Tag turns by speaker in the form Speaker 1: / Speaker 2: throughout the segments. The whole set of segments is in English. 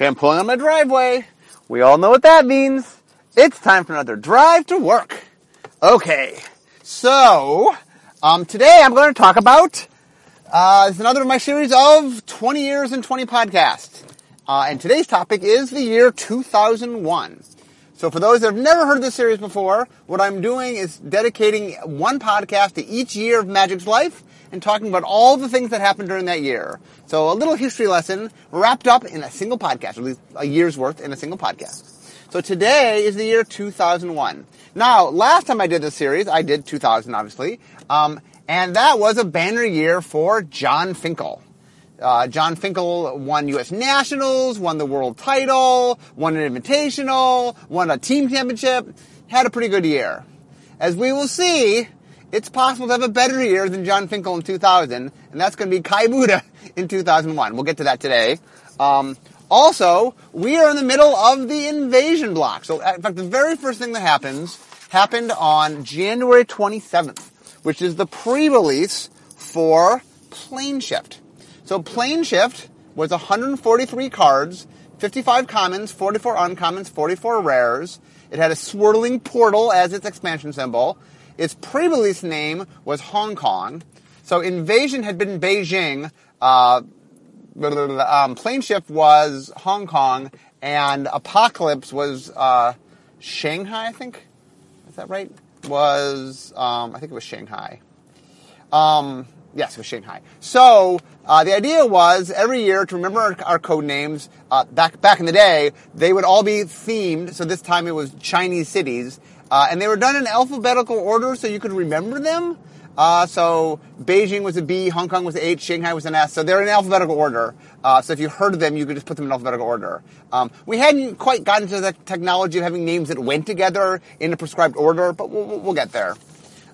Speaker 1: Okay, I'm pulling on my driveway. We all know what that means. It's time for another drive to work. Okay, so um, today I'm going to talk about uh, it's another of my series of 20 years and 20 podcasts. Uh, and today's topic is the year 2001. So for those that have never heard this series before, what I'm doing is dedicating one podcast to each year of Magic's life and talking about all the things that happened during that year. So a little history lesson wrapped up in a single podcast, at least a year's worth in a single podcast. So today is the year 2001. Now, last time I did this series, I did 2000 obviously, um, and that was a banner year for Jon Finkel. Uh, Jon Finkel won U.S. Nationals, won the world title, won an invitational, won a team championship, had a pretty good year. As we will see, it's possible to have a better year than Jon Finkel in 2000, and that's going to be Kai Budde in 2001. We'll get to that today. Um, also, we are in the middle of the invasion block. So, in fact, the very first thing that happens happened on January 27th, which is the pre-release for Planeshift. So, Planeshift was 143 cards, 55 commons, 44 uncommons, 44 rares. It had a swirling portal as its expansion symbol. Its pre-release name was Hong Kong. So Invasion had been Beijing. Uh, um, Planeshift was Hong Kong, and Apocalypse was uh, Shanghai. I think is that right? Was um, I think it was Shanghai. Um, yes, it was Shanghai. So uh, the idea was every year to remember our, our code names. Uh, back back in the day, they would all be themed. So this time it was Chinese cities, uh, and they were done in alphabetical order so you could remember them. Uh, so Beijing was a B, Hong Kong was an H, Shanghai was an S. So they're in alphabetical order. Uh, so if you heard of them, you could just put them in alphabetical order. Um, we hadn't quite gotten to the technology of having names that went together in a prescribed order, but we'll, we'll get there.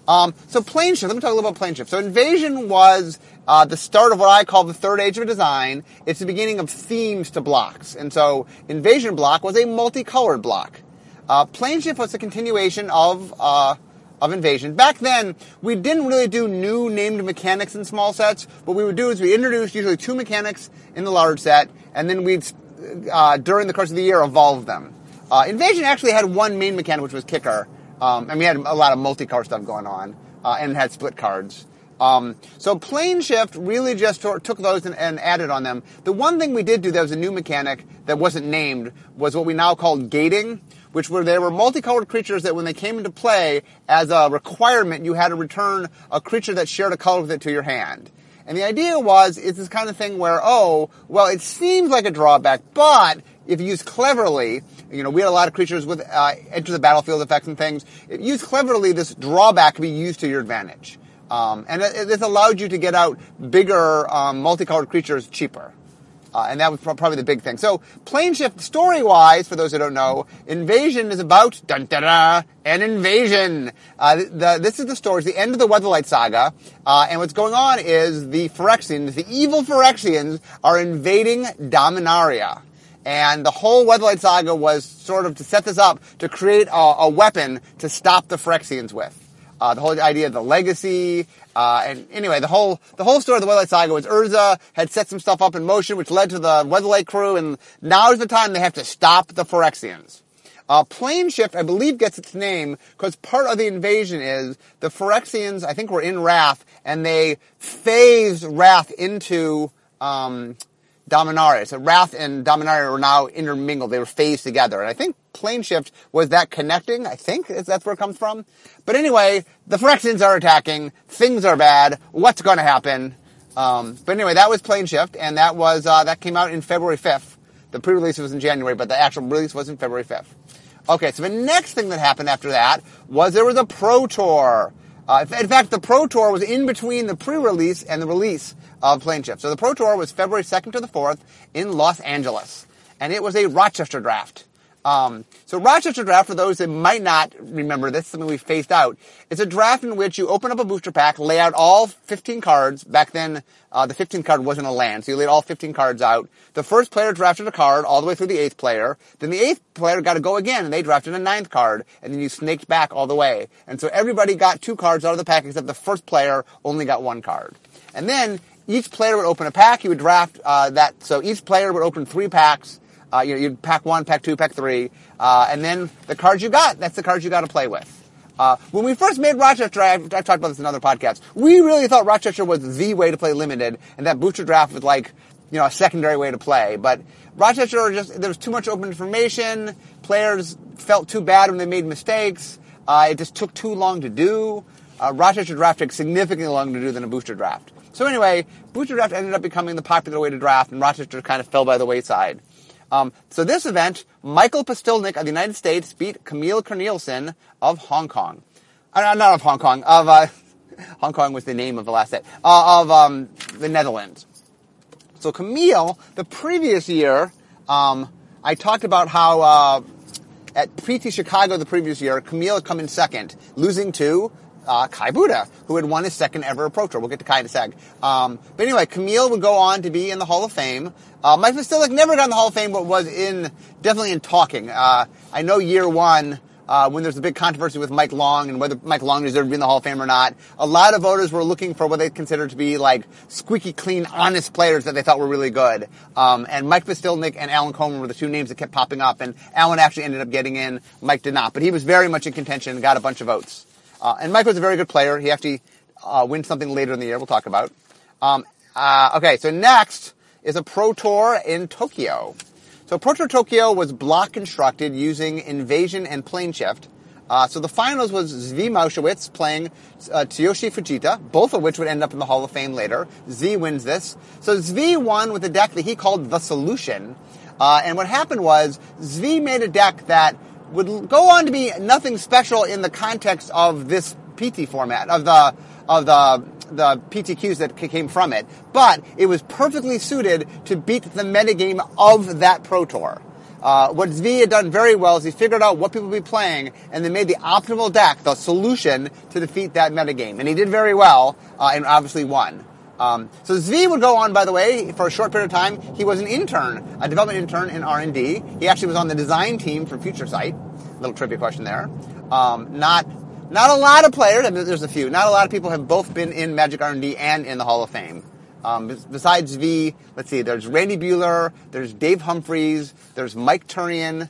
Speaker 1: Um, so Planeshift. Let me talk a little about Planeshift. So invasion was uh, the start of what I call the third age of design. It's the beginning of themes to blocks, and so invasion block was a multicolored block. Uh, Planeshift was a continuation of uh, of invasion. Back then, we didn't really do new named mechanics in small sets. What we would do is we introduced usually two mechanics in the large set, and then we'd uh, during the course of the year evolve them. Uh, invasion actually had one main mechanic, which was kicker, um, and we had a lot of multi-card stuff going on, uh, and had split cards. Um, so Planeshift really just took those and, and, added on them. The one thing we did do that was a new mechanic that wasn't named was what we now call gating, which were there were multicolored creatures that when they came into play as a requirement, you had to return a creature that shared a color with it to your hand. And the idea was, it's this kind of thing where, oh, well, it seems like a drawback, but if used cleverly, you know, we had a lot of creatures with uh, enter the battlefield effects and things. If used cleverly, this drawback could be used to your advantage. Um, and this allowed you to get out bigger um, multicolored creatures cheaper. Uh, and that was probably the big thing. So, Planeshift, story wise, for those who don't know, Invasion is about dun, dun, dun, an invasion. Uh, the, this is the story, it's the end of the Weatherlight saga. Uh, and what's going on is the Phyrexians, the evil Phyrexians, are invading Dominaria. And the whole Weatherlight saga was sort of to set this up to create a, a weapon to stop the Phyrexians with. Uh, the whole idea of the legacy, uh, and anyway, the whole the whole story of the Weatherlight Saga was Urza had set some stuff up in motion, which led to the Weatherlight crew, and now is the time they have to stop the Phyrexians. Uh, Planeshift, I believe, gets its name because part of the invasion is the Phyrexians, I think, were in Rath, and they phased Rath into um, Dominaria. So Rath and Dominaria were now intermingled. They were phased together. And I think Planeshift was that connecting. I think that's where it comes from. But anyway, the Phyrexians are attacking. Things are bad. What's going to happen? Um, but anyway, that was Planeshift, and that was uh, that came out in February 5th. The pre-release was in January, but the actual release was in February 5th. Okay, so the next thing that happened after that was there was a Pro Tour. Uh, in fact, the Pro Tour was in between the pre-release and the release of Planeshift. So the Pro Tour was February 2nd to the 4th in Los Angeles. And it was a Rochester draft. Um, so Rochester draft, for those that might not remember this, is something we phased out, it's a draft in which you open up a booster pack, lay out all 15 cards. Back then, uh, the 15th card wasn't a land, so you laid all 15 cards out. The first player drafted a card all the way through the eighth player. Then the eighth player got to go again, and they drafted a ninth card, and then you snaked back all the way. And so everybody got two cards out of the pack, except the first player only got one card. And then each player would open a pack. He would draft uh, that. So each player would open three packs Uh, you know, you pack one, pack two, pack three, uh, and then the cards you got, that's the cards you got to play with. Uh, when we first made Rochester, I, I've talked about this in other podcasts, we really thought Rochester was the way to play limited, and that booster draft was like, you know, a secondary way to play. But Rochester just, there was too much open information, players felt too bad when they made mistakes, uh, it just took too long to do. Uh, Rochester draft took significantly longer to do than a booster draft. So anyway, booster draft ended up becoming the popular way to draft, and Rochester kind of fell by the wayside. Um, so this event, Michael Pustilnik of the United States beat Kamiel Cornelissen of Hong Kong. Uh, not of Hong Kong, of uh, Hong Kong was the name of the last set uh, of um, the Netherlands. So Kamiel, the previous year, um, I talked about how uh, at PT Chicago the previous year, Kamiel had come in second, losing to uh, Kai Budde, who had won his second ever Pro Tour. We'll get to Kai in a sec. Um, but anyway, Kamiel would go on to be in the Hall of Fame. Uh, Mike Pustilnik never got in the Hall of Fame, but was in definitely in talking. Uh, I know year one. Uh, when there's a big controversy with Mike Long and whether Mike Long deserved to be in the Hall of Fame or not, a lot of voters were looking for what they considered to be like squeaky clean, honest players that they thought were really good. Um, and Mike Pustilnik and Alan Coleman were the two names that kept popping up, and Alan actually ended up getting in. Mike did not, but he was very much in contention and got a bunch of votes. Uh, and Mike was a very good player. He actually uh, wins something later in the year. We'll talk about. Um, uh, okay, so next is a Pro Tour in Tokyo. So Pro Tour Tokyo was block constructed using invasion and Planeshift. Uh, so the finals was Zvi Mowshowitz playing uh, Tsuyoshi Fujita, both of which would end up in the Hall of Fame later. Z wins this. So Zvi won with a deck that he called the Solution. Uh, and what happened was Zvi made a deck that would go on to be nothing special in the context of this PT format, of the, of the, the PTQs that came from it. But it was perfectly suited to beat the metagame of that Pro Tour. Uh, what Zvi had done very well is he figured out what people would be playing and then made the optimal deck, the solution to defeat that metagame. And he did very well, uh, and obviously won. Um, so Zvi would go on, by the way, for a short period of time. He was an intern, a development intern in R&D. He actually was on the design team for Future Sight. Little trivia question there. Um, not not a lot of players. I mean, there's a few. Not a lot of people have both been in Magic R&D and in the Hall of Fame. Um, besides V, let's see. There's Randy Buehler. There's Dave Humphreys. There's Mike Turian,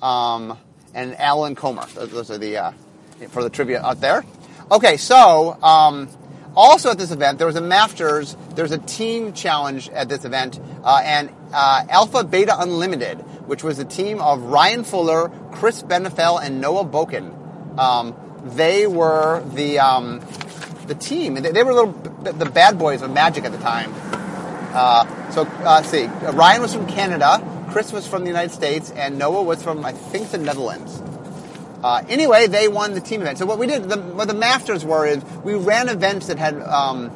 Speaker 1: um, and Alan Comer. Those, those are the uh, for the trivia out there. Okay, so um, also at this event, there was a Masters, there's a team challenge at this event, uh, and uh, Alpha Beta Unlimited, which was a team of Ryan Fuller, Chris Benafel, and Noah Boeken. Um, they were the um, the team. They, they were little the bad boys of Magic at the time. Uh, so uh, see, Ryan was from Canada, Chris was from the United States, and Noah was from I think the Netherlands. Uh, anyway, they won the team event. So what we did, the, what the Masters were is we ran events that had um,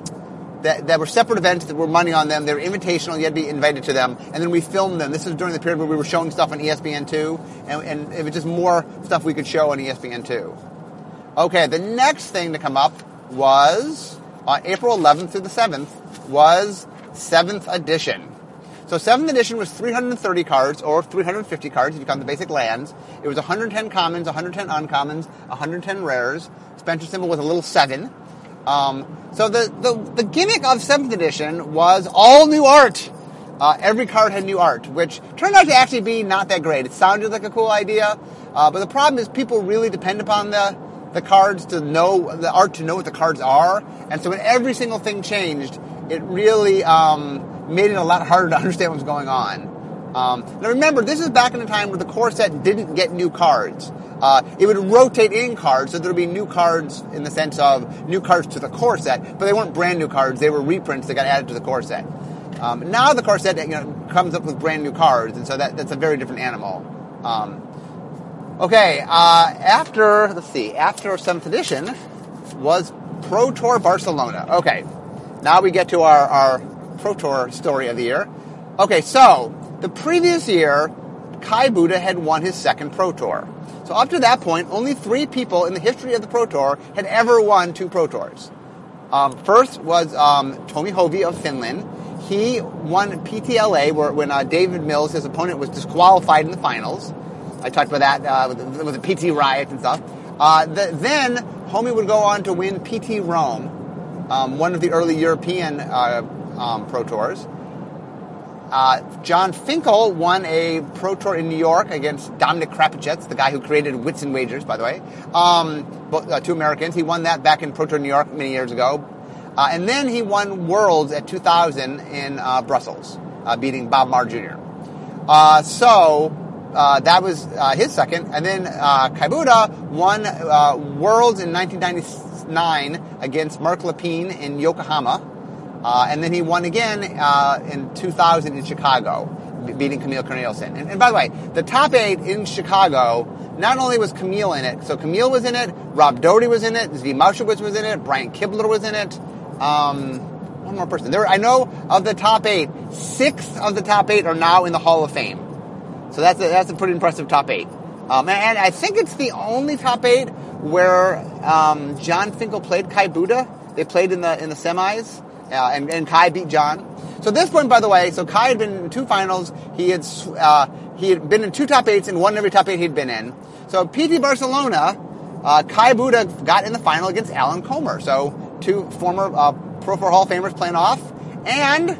Speaker 1: that, that were separate events that were money on them. They were invitational. You had to be invited to them, and then we filmed them. This is during the period where we were showing stuff on ESPN2, and, and it was just more stuff we could show on ESPN2. Okay, the next thing to come up was on April 11th through the 7th was 7th edition. So 7th edition was 330 cards, or 350 cards if you count the basic lands. It was 110 commons, 110 uncommons, 110 rares. Spencer symbol was a little 7. Um, so the, the, the, gimmick of 7th edition was all new art. Uh, every card had new art, which turned out to actually be not that great. It sounded like a cool idea, uh, but the problem is people really depend upon the, the cards to know, the art to know what the cards are. And so when every single thing changed, it really, um, made it a lot harder to understand what was going on. Um, now remember, this is back in the time where the core set didn't get new cards. Uh, it would rotate in cards, so there would be new cards in the sense of new cards to the core set, but they weren't brand new cards. They were reprints that got added to the core set. Um, now the core set you know, comes up with brand new cards, and so that, that's a very different animal. Um, okay, uh, after let's see, after seventh edition was Pro Tour Barcelona. Okay, now we get to our, our Pro Tour story of the year. Okay, so the previous year, Kai Budde had won his second Pro Tour. So up to that point, only three people in the history of the Pro Tour had ever won two Pro Tours. Um, first was um, Tommi Hovi of Finland. He won PTLA where, when uh, David Mills, his opponent, was disqualified in the finals. I talked about that uh, with, the, with, the, PT riot and stuff. Uh, the, then Hovi would go on to win PT Rome, um, one of the early European uh, um, Pro Tours. uh, Jon Finkel won a Pro Tour in New York against Dominic Crapuchettes, the guy who created Wits and Wagers, by the way. Um, both, uh, two Americans. He won that back in Pro Tour New York many years ago. Uh, and then he won Worlds at 2000 in Brussels, beating Bob Maher Jr. So uh, that was his second. And then Kai Budde won Worlds in 1999 against Mark Le Pine in Yokohama. Uh, and then he won again uh, in 2000 in Chicago, beating Kamiel Cornelissen. And, and, by the way, the top eight in Chicago, not only was Kamiel in it, so Kamiel was in it, Rob Dougherty was in it, Zvi Mowshowitz was in it, Brian Kibler was in it. Um, one more person. There, I know of the top eight, six of the top eight are now in the Hall of Fame. So that's a, that's a pretty impressive top eight. Um, and, and, I think it's the only top eight where um, Jon Finkel played Kai Budde. They played in the in the semis uh, and, and Kai beat Jon. So this point, by the way, so Kai had been in two finals. He had uh, he had been in two top eights and won every top eight he'd been in. So PT Barcelona, uh, Kai Budde got in the final against Alan Comer. So two former uh, Pro 4 Hall of Famers playing off, and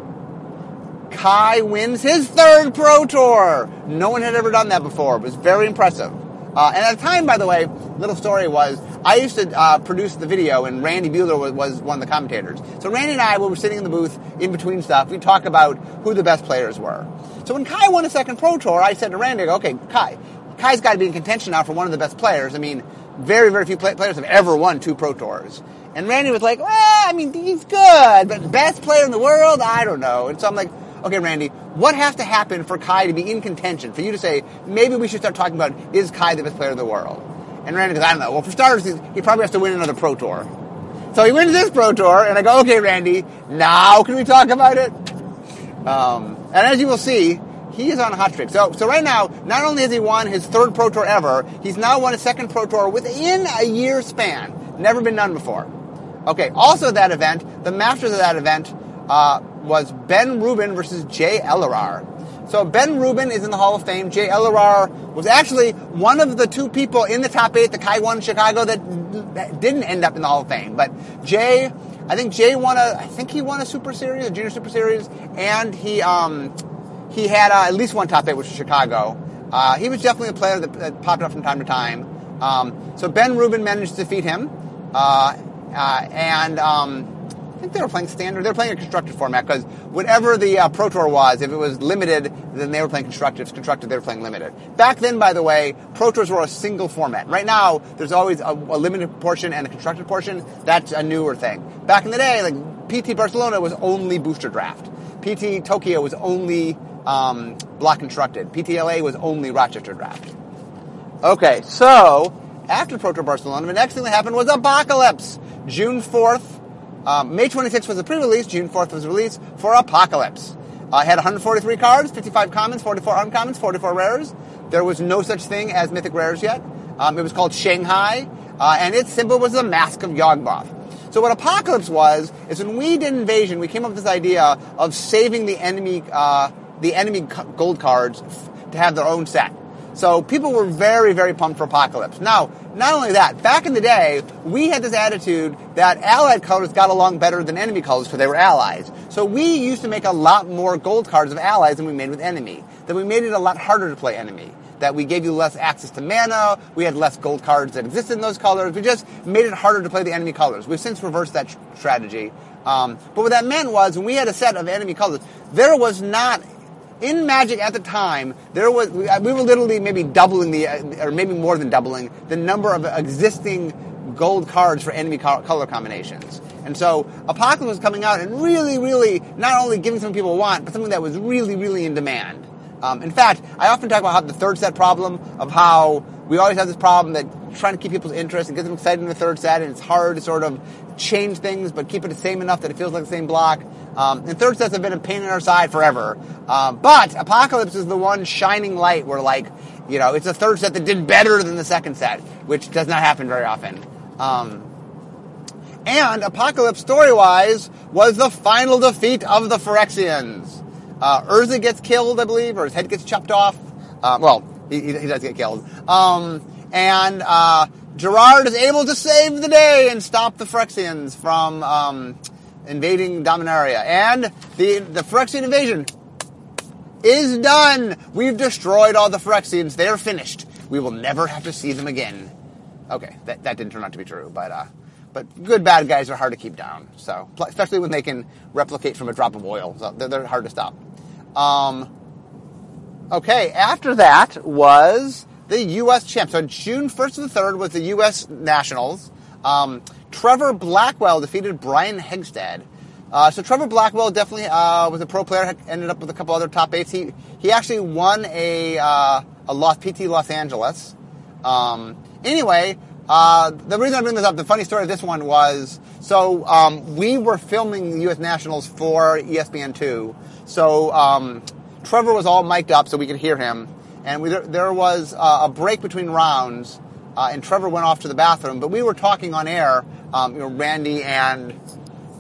Speaker 1: Kai wins his third Pro Tour. No one had ever done that before. It was very impressive. Uh, and at the time, by the way, little story was I used to uh, produce the video, and Randy Buehler was, was, one of the commentators. So Randy and I, when we were sitting in the booth in between stuff, we'd talk about who the best players were. So when Kai won a second Pro Tour, I said to Randy, "Okay, Kai, Kai's got to be in contention now for one of the best players. I mean, very, very few players have ever won two Pro Tours." And Randy was like, "Well, I mean, he's good, but best player in the world, I don't know." And so I'm like okay, Randy, what has to happen for Kai to be in contention, for you to say, maybe we should start talking about, is Kai the best player in the world? And Randy goes, I don't know. Well, for starters, he probably has to win another Pro Tour. So he wins this Pro Tour, and I go, okay, Randy, now can we talk about it? Um, and as you will see, he is on a hot streak. So, so right now, not only has he won his third Pro Tour ever, he's now won a second Pro Tour within a year span. Never been done before. Okay, also that event, the masters of that event, uh, was Ben Rubin versus Jay Elarar. So Ben Rubin is in the Hall of Fame. Jay Elarar was actually one of the two people in the top eight, the Kai won Chicago, that, that didn't end up in the Hall of Fame. But Jay, I think Jay won a, I think he won a Super Series, a Junior Super Series, and he um, he had uh, at least one top eight, which was Chicago. Uh, he was definitely a player that, that, popped up from time to time. Um, so Ben Rubin managed to defeat him, uh, uh and. Um, I think they were playing standard. They were playing a constructed format because whatever the uh, Pro Tour was, if it was limited, then they were playing constructed. If it's constructed, they were playing limited. Back then, by the way, Pro Tours were a single format. Right now, there's always a, a limited portion and a constructed portion. That's a newer thing. Back in the day, like PT Barcelona was only booster draft. PT Tokyo was only um, block constructed. PTLA was only Rochester draft. Okay, so after Pro Tour Barcelona, the next thing that happened was Apocalypse. June 4th, um, May 26th was the pre-release. June 4th was the release for Apocalypse. I uh, had 143 cards, 55 commons, 44 uncommons, 44 rares. There was no such thing as mythic rares yet. Um, it was called Shanghai, uh, and its symbol was the mask of Yawgmoth. So what Apocalypse was is when we did Invasion, we came up with this idea of saving the enemy, uh, the enemy gold cards to have their own set. So people were very, very pumped for Apocalypse. Now, not only that, back in the day, we had this attitude that allied colors got along better than enemy colors because they were allies. So we used to make a lot more gold cards of allies than we made with enemy. That we made it a lot harder to play enemy. That we gave you less access to mana, we had less gold cards that existed in those colors, we just made it harder to play the enemy colors. We've since reversed that strategy. Um, but what that meant was when we had a set of enemy colors, there was not in Magic at the time, there was we, were literally maybe doubling the, uh, or maybe more than doubling the number of existing gold cards for enemy color combinations. And so Apocalypse was coming out and really, really not only giving some people want, but something that was really, really in demand. Um, in fact, I often talk about how the third set problem of how we always have this problem that trying to keep people's interest and get them excited in the third set, and it's hard to sort of change things but keep it the same enough that it feels like the same block. Um, and third sets have been a pain in our side forever. Um, but Apocalypse is the one shining light where, like, you know, it's a third set that did better than the second set, which does not happen very often. Um, and Apocalypse, story-wise, was the final defeat of the Phyrexians. Uh, Urza gets killed, I believe, or his head gets chopped off. Uh, well, he, he, does get killed. Um, and uh, Gerard is able to save the day and stop the Phyrexians from um, invading Dominaria. And the, the Phyrexian invasion is done. We've destroyed all the Phyrexians. They're finished. We will never have to see them again. Okay, that, that didn't turn out to be true, but uh, but good bad guys are hard to keep down. So especially when they can replicate from a drop of oil, so they're, they're hard to stop. Um, okay, after that was the U.S. champ. So June first to the third was the U.S. Nationals. Um, Trevor Blackwell defeated Brian Hegstad. Uh, so Trevor Blackwell definitely uh, was a pro player. Ended up with a couple other top eights. He he actually won a uh, a Los, PT Los Angeles. Um, anyway, uh, the reason I bring this up, the funny story of this one was, so um, we were filming the U.S. Nationals for ESPN two. So um, Trevor was all mic'd up so we could hear him, and we, there was uh, a break between rounds, uh, and Trevor went off to the bathroom. But we were talking on air, um, you know, Randy and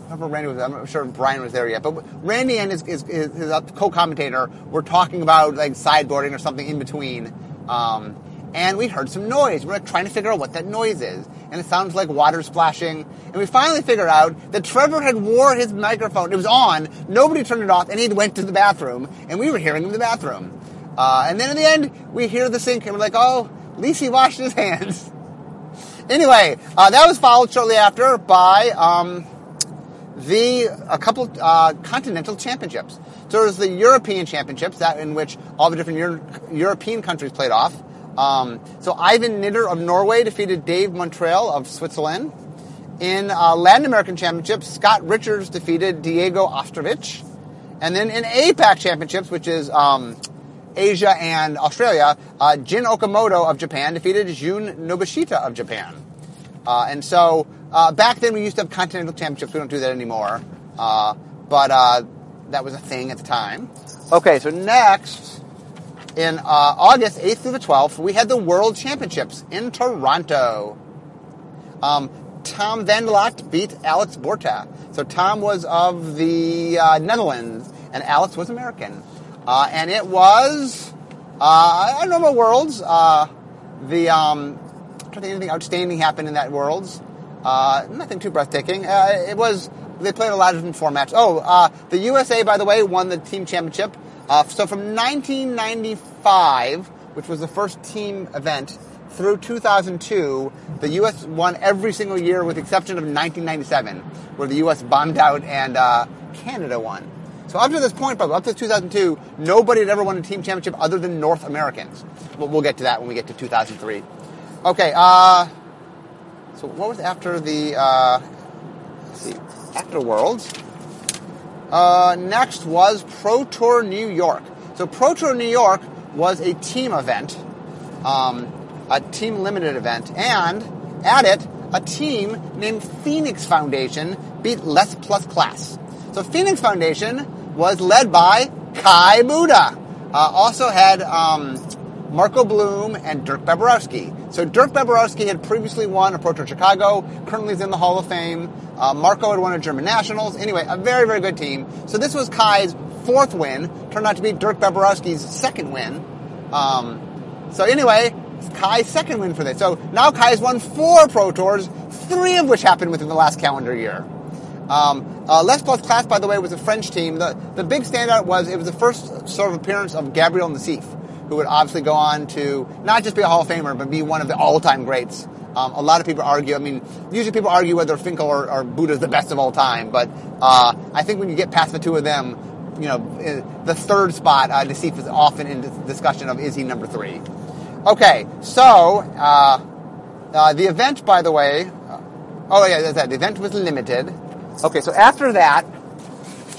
Speaker 1: remember Randy was. I'm not sure Brian was there yet, but Randy and his, his, his, his co-commentator were talking about like sideboarding or something in between, um, and we heard some noise. We're like, trying to figure out what that noise is, and it sounds like water splashing. And we finally figured out that Trevor had wore his microphone. It was on. Nobody turned it off, and he went to the bathroom, and we were hearing him in the bathroom. Uh, and then in the end, we hear the sink, and we're like, oh, at least he washed his hands. anyway, uh, that was followed shortly after by. Um, the a couple uh, continental championships. So there's the European Championships, that in which all the different Euro- European countries played off. Um, so Ivan Nitter of Norway defeated Dave Montreal of Switzerland. In uh, Latin American Championships, Scott Richards defeated Diego Ostrovich. And then in APAC Championships, which is um, Asia and Australia, uh, Jin Okamoto of Japan defeated Jun Nobushita of Japan. Uh, and so uh, back then we used to have continental championships. We don't do that anymore. Uh, but uh, that was a thing at the time. Okay, so next, in August 8th through the 12th, we had the World Championships in Toronto. Um, Tom van de Logt beat Alex Borteh. So Tom was of the uh, Netherlands, and Alex was American. Uh, and it was uh, a normal Worlds. the um, I don't think anything outstanding happened in that Worlds. Uh, nothing too breathtaking. Uh, it was they played a lot of different formats. Oh, uh, the USA, by the way, won the team championship. Uh, so from 1995, which was the first team event, through 2002, the U.S. won every single year with the exception of 1997, where the U.S. bombed out and uh, Canada won. So up to this point, up to 2002, nobody had ever won a team championship other than North Americans. We'll, we'll get to that when we get to 2003. Okay, uh, so what was after the, uh, see, after Worlds? Uh, next was Pro Tour New York. So Pro Tour New York was a team event, um, a team limited event, and at it, a team named Phoenix Foundation beat Less Plus Class. So Phoenix Foundation was led by Kai Budde. Uh, also had um, Marco Blume and Dirk Baberowski. So Dirk Baberowski had previously won a Pro Tour Chicago, currently is in the Hall of Fame. Uh, Marco had won a German Nationals. Anyway, a very, very good team. So this was Kai's fourth win. Turned out to be Dirk Baberowski's second win. Um, so anyway, Kai's second win for this. So now Kai has won four Pro Tours, three of which happened within the last calendar year. Um, uh, Les Plus Class, by the way, was a French team. The, the big standout was it was the first sort of appearance of Gabriel Nassif who would obviously go on to not just be a Hall of Famer, but be one of the all-time greats. Um, a lot of people argue. I mean, usually people argue whether Finkel or, or Budde is the best of all time, but uh, I think when you get past the two of them, you know, eh, the third spot, uh, Nassif is often in discussion of is he number three. Okay, so uh, uh, the event, by the way, oh yeah, that's that. The event was limited. Okay, so after that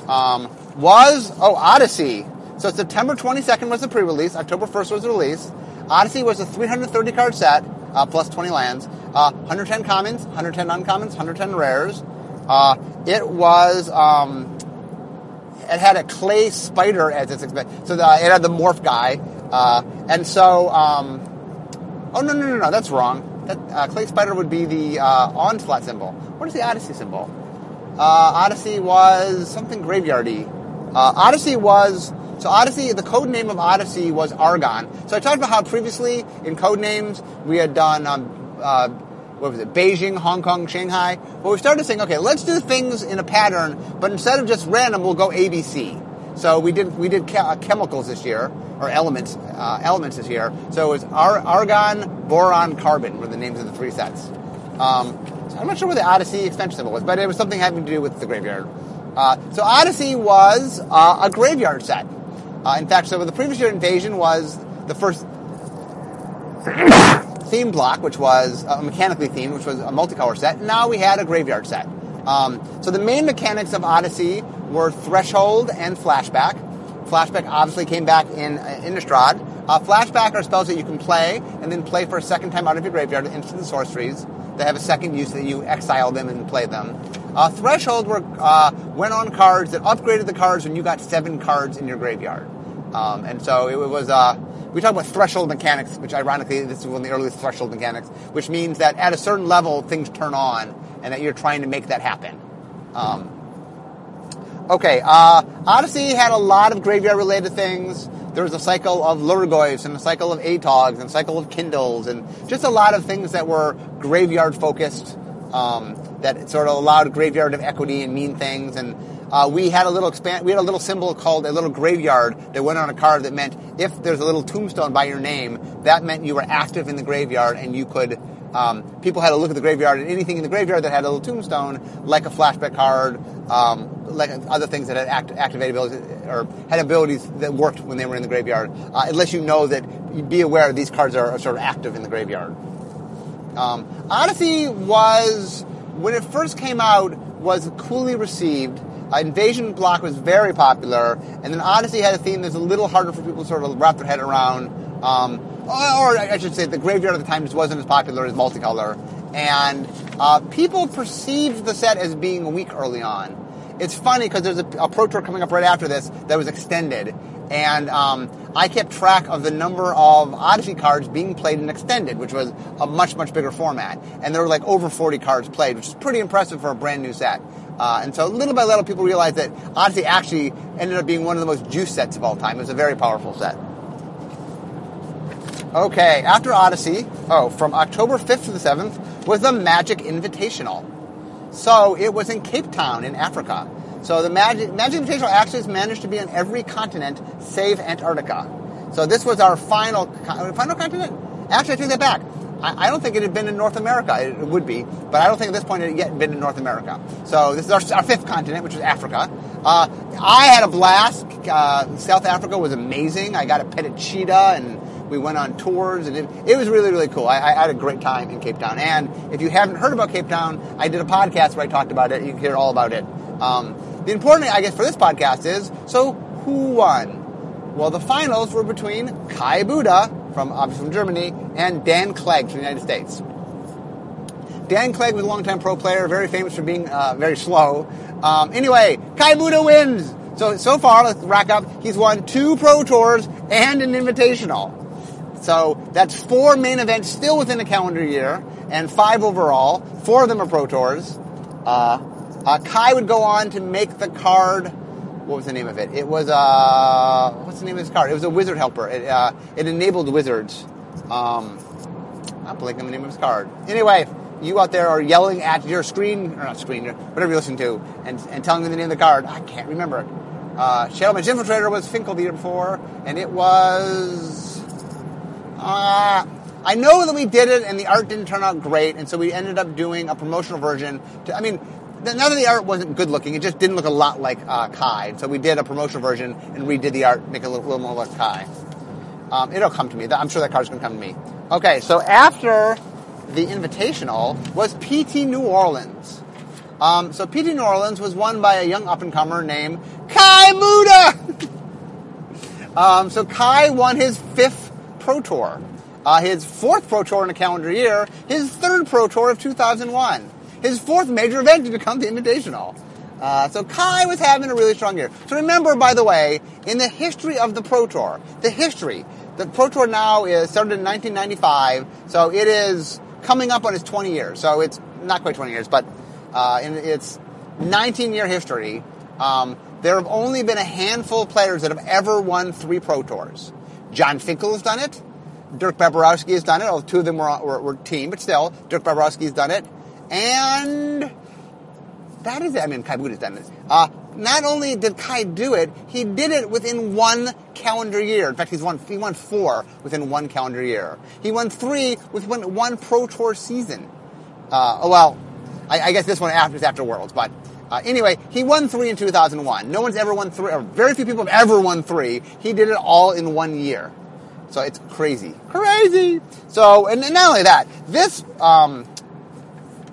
Speaker 1: um, was oh Odyssey so September 22nd was the pre-release. October 1st was the release. Odyssey was a 330 card set, uh, plus 20 lands. Uh, 110 commons, 110 uncommons, 110 rares. Uh, it was, um, it had a clay spider as its expect. So the, it had the morph guy. Uh, and so, um, oh no, no, no, no, that's wrong. That, uh, clay spider would be the uh, onslaught symbol. What is the Odyssey symbol? Odyssey was something graveyardy. Odyssey was so Odyssey, the code name of Odyssey was Argon. So I talked about how previously in code names we had done, um, uh, what was it, Beijing, Hong Kong, Shanghai. But we started saying, okay, let's do things in a pattern, but instead of just random, we'll go ABC. So we did we did uh, chemicals this year or elements uh, elements this year. So it was ar- argon, boron, carbon were the names of the three sets. Um, I'm not sure what the Odyssey expansion symbol was, but it was something having to do with the graveyard. Uh, so Odyssey was uh, a graveyard set. Uh, in fact, so the previous year Invasion was the first theme block, which was uh, mechanically themed, which was a multicolor set. Now we had a graveyard set. Um, so the main mechanics of Odyssey were Threshold and Flashback. Flashback obviously came back in uh, Innistrad. Uh, flashback are spells that you can play and then play for a second time out of your graveyard, instant sorceries. They have a second use that you exile them and play them. Uh, Threshold were, uh, went on cards that upgraded the cards when you got seven cards in your graveyard. Um, and so it, was, uh, we talk about threshold mechanics, which ironically, this is one of the earliest threshold mechanics, which means that at a certain level, things turn on and that you're trying to make that happen. Um, okay, uh, Odyssey had a lot of graveyard related things. There was a cycle of Lhurgoyfs and a cycle of Atogs and a cycle of Kindles and just a lot of things that were graveyard focused um, that sort of allowed graveyard of equity and mean things and uh, we had a little expand, we had a little symbol called a little graveyard that went on a card that meant if there's a little tombstone by your name, that meant you were active in the graveyard and you could. Um, people had to look at the graveyard and anything in the graveyard that had a little tombstone, like a flashback card, um, like other things that had act, activated abilities or had abilities that worked when they were in the graveyard. Uh, unless you know that, be aware these cards are, sort of active in the graveyard. Um, Odyssey was when it first came out was coolly received uh, Invasion Block was very popular, and then Odyssey had a theme that's a little harder for people to sort of wrap their head around. Um, or, I should say, the Graveyard at the time just wasn't as popular as multicolor, and uh, people perceived the set as being weak early on. It's funny because there's a, a, Pro Tour coming up right after this that was extended, and um, I kept track of the number of Odyssey cards being played in extended, which was a much much bigger format, and there were like over 40 cards played, which is pretty impressive for a brand new set. Uh, and so little by little, people realized that Odyssey actually ended up being one of the most juice sets of all time. It was a very powerful set. Okay, after Odyssey, oh, from October 5th to the 7th was the Magic Invitational. So it was in Cape Town in Africa. So the Magic, Magic Invitational actually has managed to be on every continent save Antarctica. So this was our final final continent. Actually, I take that back. I, I, don't think it had been in North America. It, it, would be, but I don't think at this point it had yet been in North America. So this is our, our fifth continent, which is Africa. Uh, I had a blast. Uh, South Africa was amazing. I got a pet a cheetah and we went on tours and it, it was really, really cool. I, I, had a great time in Cape Town. And if you haven't heard about Cape Town, I did a podcast where I talked about it. You can hear all about it. Um, the important, I guess, for this podcast is, so who won? Well, the finals were between Kai Budde from obviously from Germany, and Dan Clegg from the United States. Dan Clegg was a longtime pro player, very famous for being uh, very slow. Um, anyway, Kai Budde wins. So so far, let's rack up. He's won two pro tours and an invitational. So that's four main events still within a calendar year, and five overall. Four of them are pro tours. Uh, uh, Kai would go on to make the card what was the name of it? It was uh, what's the name of this card? It was a wizard helper. It uh, it enabled wizards. Um, I'm blanking the name of his card. Anyway, you out there are yelling at your screen or not screen, whatever you're listening to, and, and telling me the name of the card. I can't remember. It. Uh, Shadowmage Infiltrator was Finkel the year before, and it was. Uh, I know that we did it, and the art didn't turn out great, and so we ended up doing a promotional version. To, I mean, none of the art wasn't good looking. It just didn't look a lot like uh, Kai. So we did a promotional version and redid the art, make it a little, little more like Kai. Um, it'll come to me. I'm sure that card's going to come to me. Okay, so after the Invitational was PT New Orleans. Um, so PT New Orleans was won by a young up and comer named Kai Budde. um, so Kai won his fifth Pro Tour, uh, his fourth Pro Tour in a calendar year, his third Pro Tour of 2001 his fourth major event to become the Invitational. Uh, so Kai was having a really strong year. So remember, by the way, in the history of the Pro Tour, the history, the Pro Tour now is started in 1995, so it is coming up on its 20 years. So it's not quite 20 years, but uh, in its 19 year history, um, there have only been a handful of players that have ever won three Pro Tours. Jon Finkel has done it. Dirk Baberowski has done it. Although two of them were, were, were team, but still, Dirk Baberowski has done it. And that is it. I mean, Kai Budde has done this. Uh, not only did Kai do it, he did it within one calendar year. In fact, he's won he won four within one calendar year. He won three within one Pro Tour season. Uh, oh, well, I, I, guess this one after is after Worlds, but uh, anyway, he won three in 2001. No one's ever won three, or very few people have ever won three. He did it all in one year. So it's crazy. Crazy! So, and, and not only that, this, um,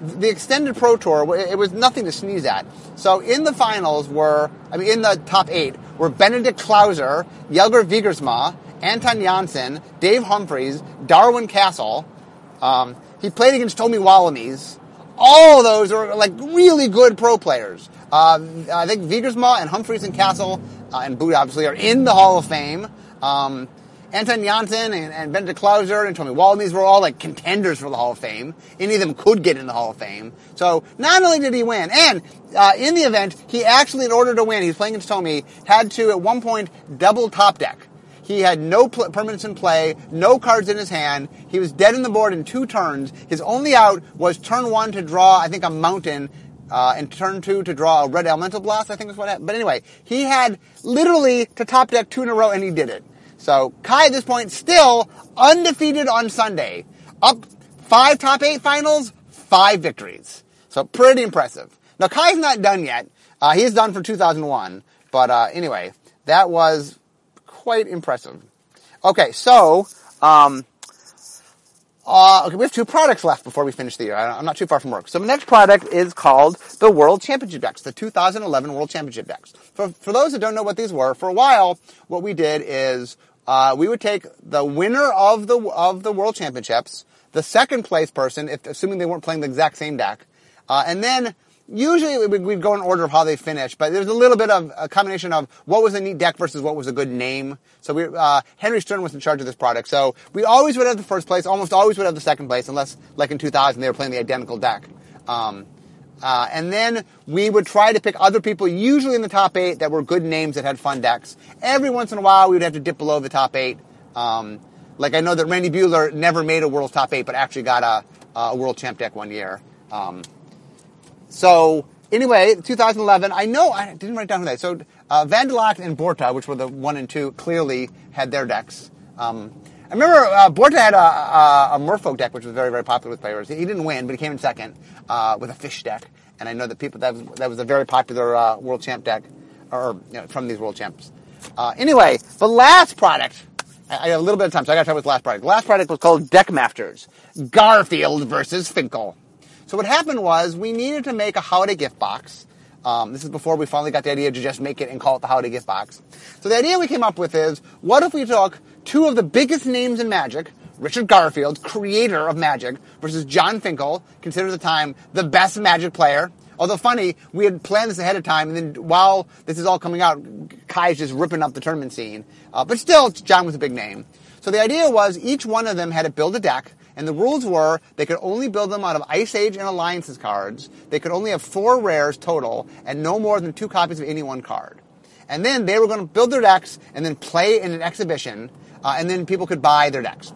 Speaker 1: the extended Pro Tour, it was nothing to sneeze at. So in the finals were, I mean, in the top eight were Benedict Klauser, Jelger Wiegersma, Anton Jonsson, Dave Humphreys, Darwin Kastle. Um, he played against Tommi Walamies. All of those are like really good pro players. Uh, I think Wiegersma and Humphreys and Kastle uh, and Boot obviously are in the Hall of Fame. Um, Anton Jonsson and, and Klauser and Tommi Walamies were all like contenders for the Hall of Fame. Any of them could get in the Hall of Fame. So not only did he win, and uh, in the event, he actually, in order to win, he's playing against Tommi, had to at one point double top deck. He had no pl- permanence in play, no cards in his hand. He was dead in the board in two turns. His only out was turn one to draw, I think, a mountain, uh, and turn two to draw a red elemental blast, I think is what happened. But anyway, he had literally to top deck two in a row, and he did it. So Kai at this point still undefeated on Sunday. Up five top eight finals, five victories. So pretty impressive. Now Kai's not done yet. Uh, he is done for 2001. But uh, anyway, that was quite impressive. Okay, so um, uh, okay, we have two products left before we finish the year. I'm not too far from work. So the next product is called the World Championship decks, the 2011 World Championship decks. For, for those that don't know what these were, for a while, what we did is uh, we would take the winner of the of the World Championships, the second place person, if assuming they weren't playing the exact same deck, uh, and then usually we'd go in order of how they finished, but there's a little bit of a combination of what was a neat deck versus what was a good name. So we, uh, Henry Stern was in charge of this product. So we always would have the first place, almost always would have the second place, unless, like in 2000, they were playing the identical deck. Um, uh, and then we would try to pick other people, usually in the top eight, that were good names that had fun decks. Every once in a while, we would have to dip below the top eight. Um, like I know that Randy Buehler never made a world top eight, but actually got a, a world champ deck one year. Um, so anyway, 2011. I know I didn't write down who that. So uh, Van and Borteh, which were the one and two, clearly had their decks. Um, I remember uh, Borteh had a, a, a, Merfolk deck, which was very, very popular with players. He didn't win, but he came in second uh, with a fish deck. And I know that people that was, that was a very popular uh, world champ deck, or you know, from these world champs. Uh, anyway, the last product. I, I have a little bit of time, so I got to talk about the last product. The last product was called Deckmasters: Garfield versus Finkel. So what happened was we needed to make a holiday gift box. Um, this is before we finally got the idea to just make it and call it the holiday gift box. So the idea we came up with is, what if we took two of the biggest names in Magic, Richard Garfield, creator of Magic, versus Jon Finkel, considered at the time the best Magic player. Although funny, we had planned this ahead of time, and then while this is all coming out, Kai's just ripping up the tournament scene. Uh, but still, Jon was a big name. So the idea was each one of them had to build a deck and the rules were they could only build them out of Ice Age and Alliances cards. They could only have four rares total and no more than two copies of any one card. And then they were going to build their decks and then play in an exhibition, uh, and then people could buy their decks.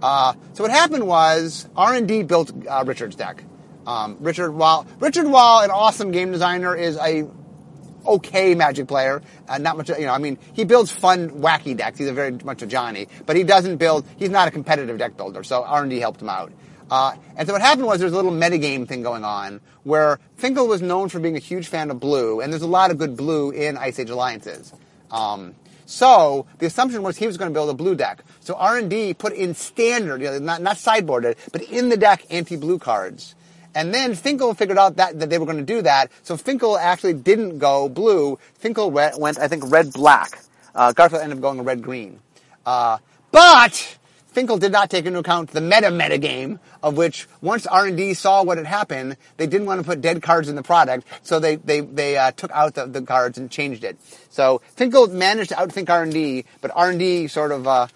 Speaker 1: Uh, so what happened was R&D built uh, Richard's deck. Um, Richard, while Richard, while an awesome game designer, is a okay Magic player. Uh, not much, you know, I mean, he builds fun, wacky decks. He's a very much a Johnny, but he doesn't build, he's not a competitive deck builder, so R&D helped him out. Uh, and so what happened was there's a little metagame thing going on where Finkel was known for being a huge fan of blue, and there's a lot of good blue in Ice Age Alliances. Um, so the assumption was he was going to build a blue deck. So R&D put in standard, you know, not, not sideboarded, but in the deck anti-blue cards. And then Finkel figured out that, that they were going to do that. So Finkel actually didn't go blue. Finkel went, went I think, red-black. Uh, Garfield ended up going red-green. Uh, but Finkel did not take into account the meta-meta game of which once R&D saw what had happened, they didn't want to put dead cards in the product, so they, they, they uh, took out the, the cards and changed it. So Finkel managed to outthink R&D, but R&D sort of, uh,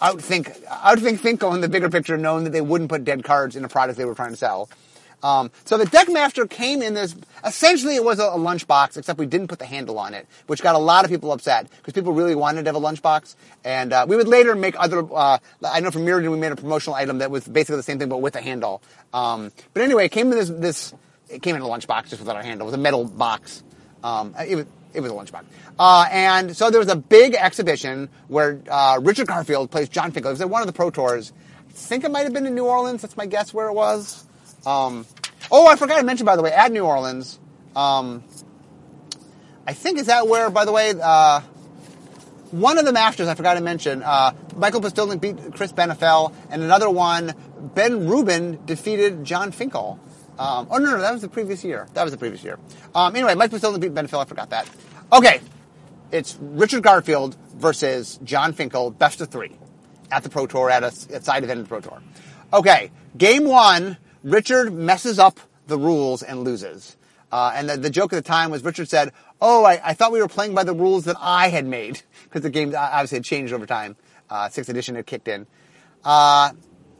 Speaker 1: outthink, outthink Finkel in the bigger picture, knowing that they wouldn't put dead cards in a product they were trying to sell. Um, so the Deckmaster came in this, essentially it was a, a lunchbox, except we didn't put the handle on it, which got a lot of people upset, because people really wanted to have a lunchbox. And, uh, we would later make other, uh, I know from Mirrodin we made a promotional item that was basically the same thing, but with a handle. Um, but anyway, it came in this, this, it came in a lunchbox just without a handle. It was a metal box. Um, it was, It was a lunchbox. Uh, and so there was a big exhibition where uh, Richard Garfield plays Jon Finkel. It was at one of the Pro Tours. I think it might have been in New Orleans. That's my guess where it was. Um, oh, I forgot to mention, by the way, at New Orleans, um, I think is that where, by the way, uh, one of the masters I forgot to mention, uh, Michael Pustilnik beat Chris Benafel, and another one, Ben Rubin defeated Jon Finkel. Um, oh no, no, that was the previous year. That was the previous year. Um, anyway, Mike Pustilnik beat Benafel. I forgot that. Okay, it's Richard Garfield versus Jon Finkel, best of three, at the Pro Tour at a, at side event of the Pro Tour. Okay, game one, Richard messes up the rules and loses. Uh, and the, the, joke at the time was Richard said, "Oh, I, I, thought we were playing by the rules that I had made because the game obviously had changed over time. Uh, sixth edition had kicked in, uh,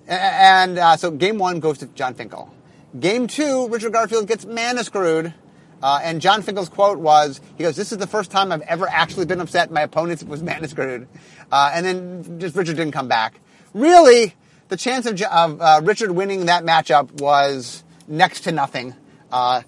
Speaker 1: and uh, so game one goes to Jon Finkel. Game two, Richard Garfield gets mana screwed." Uh, and Jon Finkel's quote was, he goes, this is the first time I've ever actually been upset my opponent was mana screwed. Uh, and then just Richard didn't come back. Really, the chance of, of uh, Richard winning that matchup was next to nothing. Uh,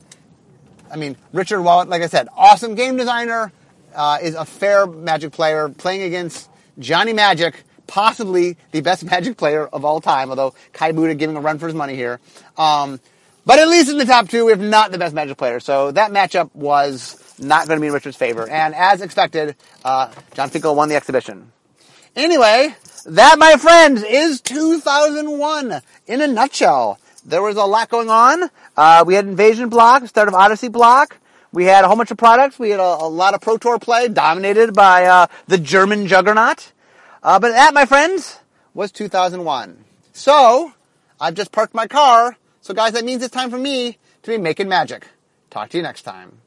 Speaker 1: I mean, Richard Wallet, like I said, awesome game designer, uh, is a fair Magic player playing against Johnny Magic, possibly the best Magic player of all time, although Kai Budde giving a run for his money here. Um, but at least in the top two, if not the best Magic player. So that matchup was not going to be in Richard's favor. And as expected, uh, Jon Finkel won the exhibition. Anyway, that, my friends, is 2001 in a nutshell. There was a lot going on. Uh, we had Invasion block, start of Odyssey block. We had a whole bunch of products. We had a, a lot of Pro Tour play dominated by uh, the German juggernaut. Uh, but that, my friends, was 2001. So, I've just parked my car. So guys, that means it's time for me to be making magic. Talk to you next time.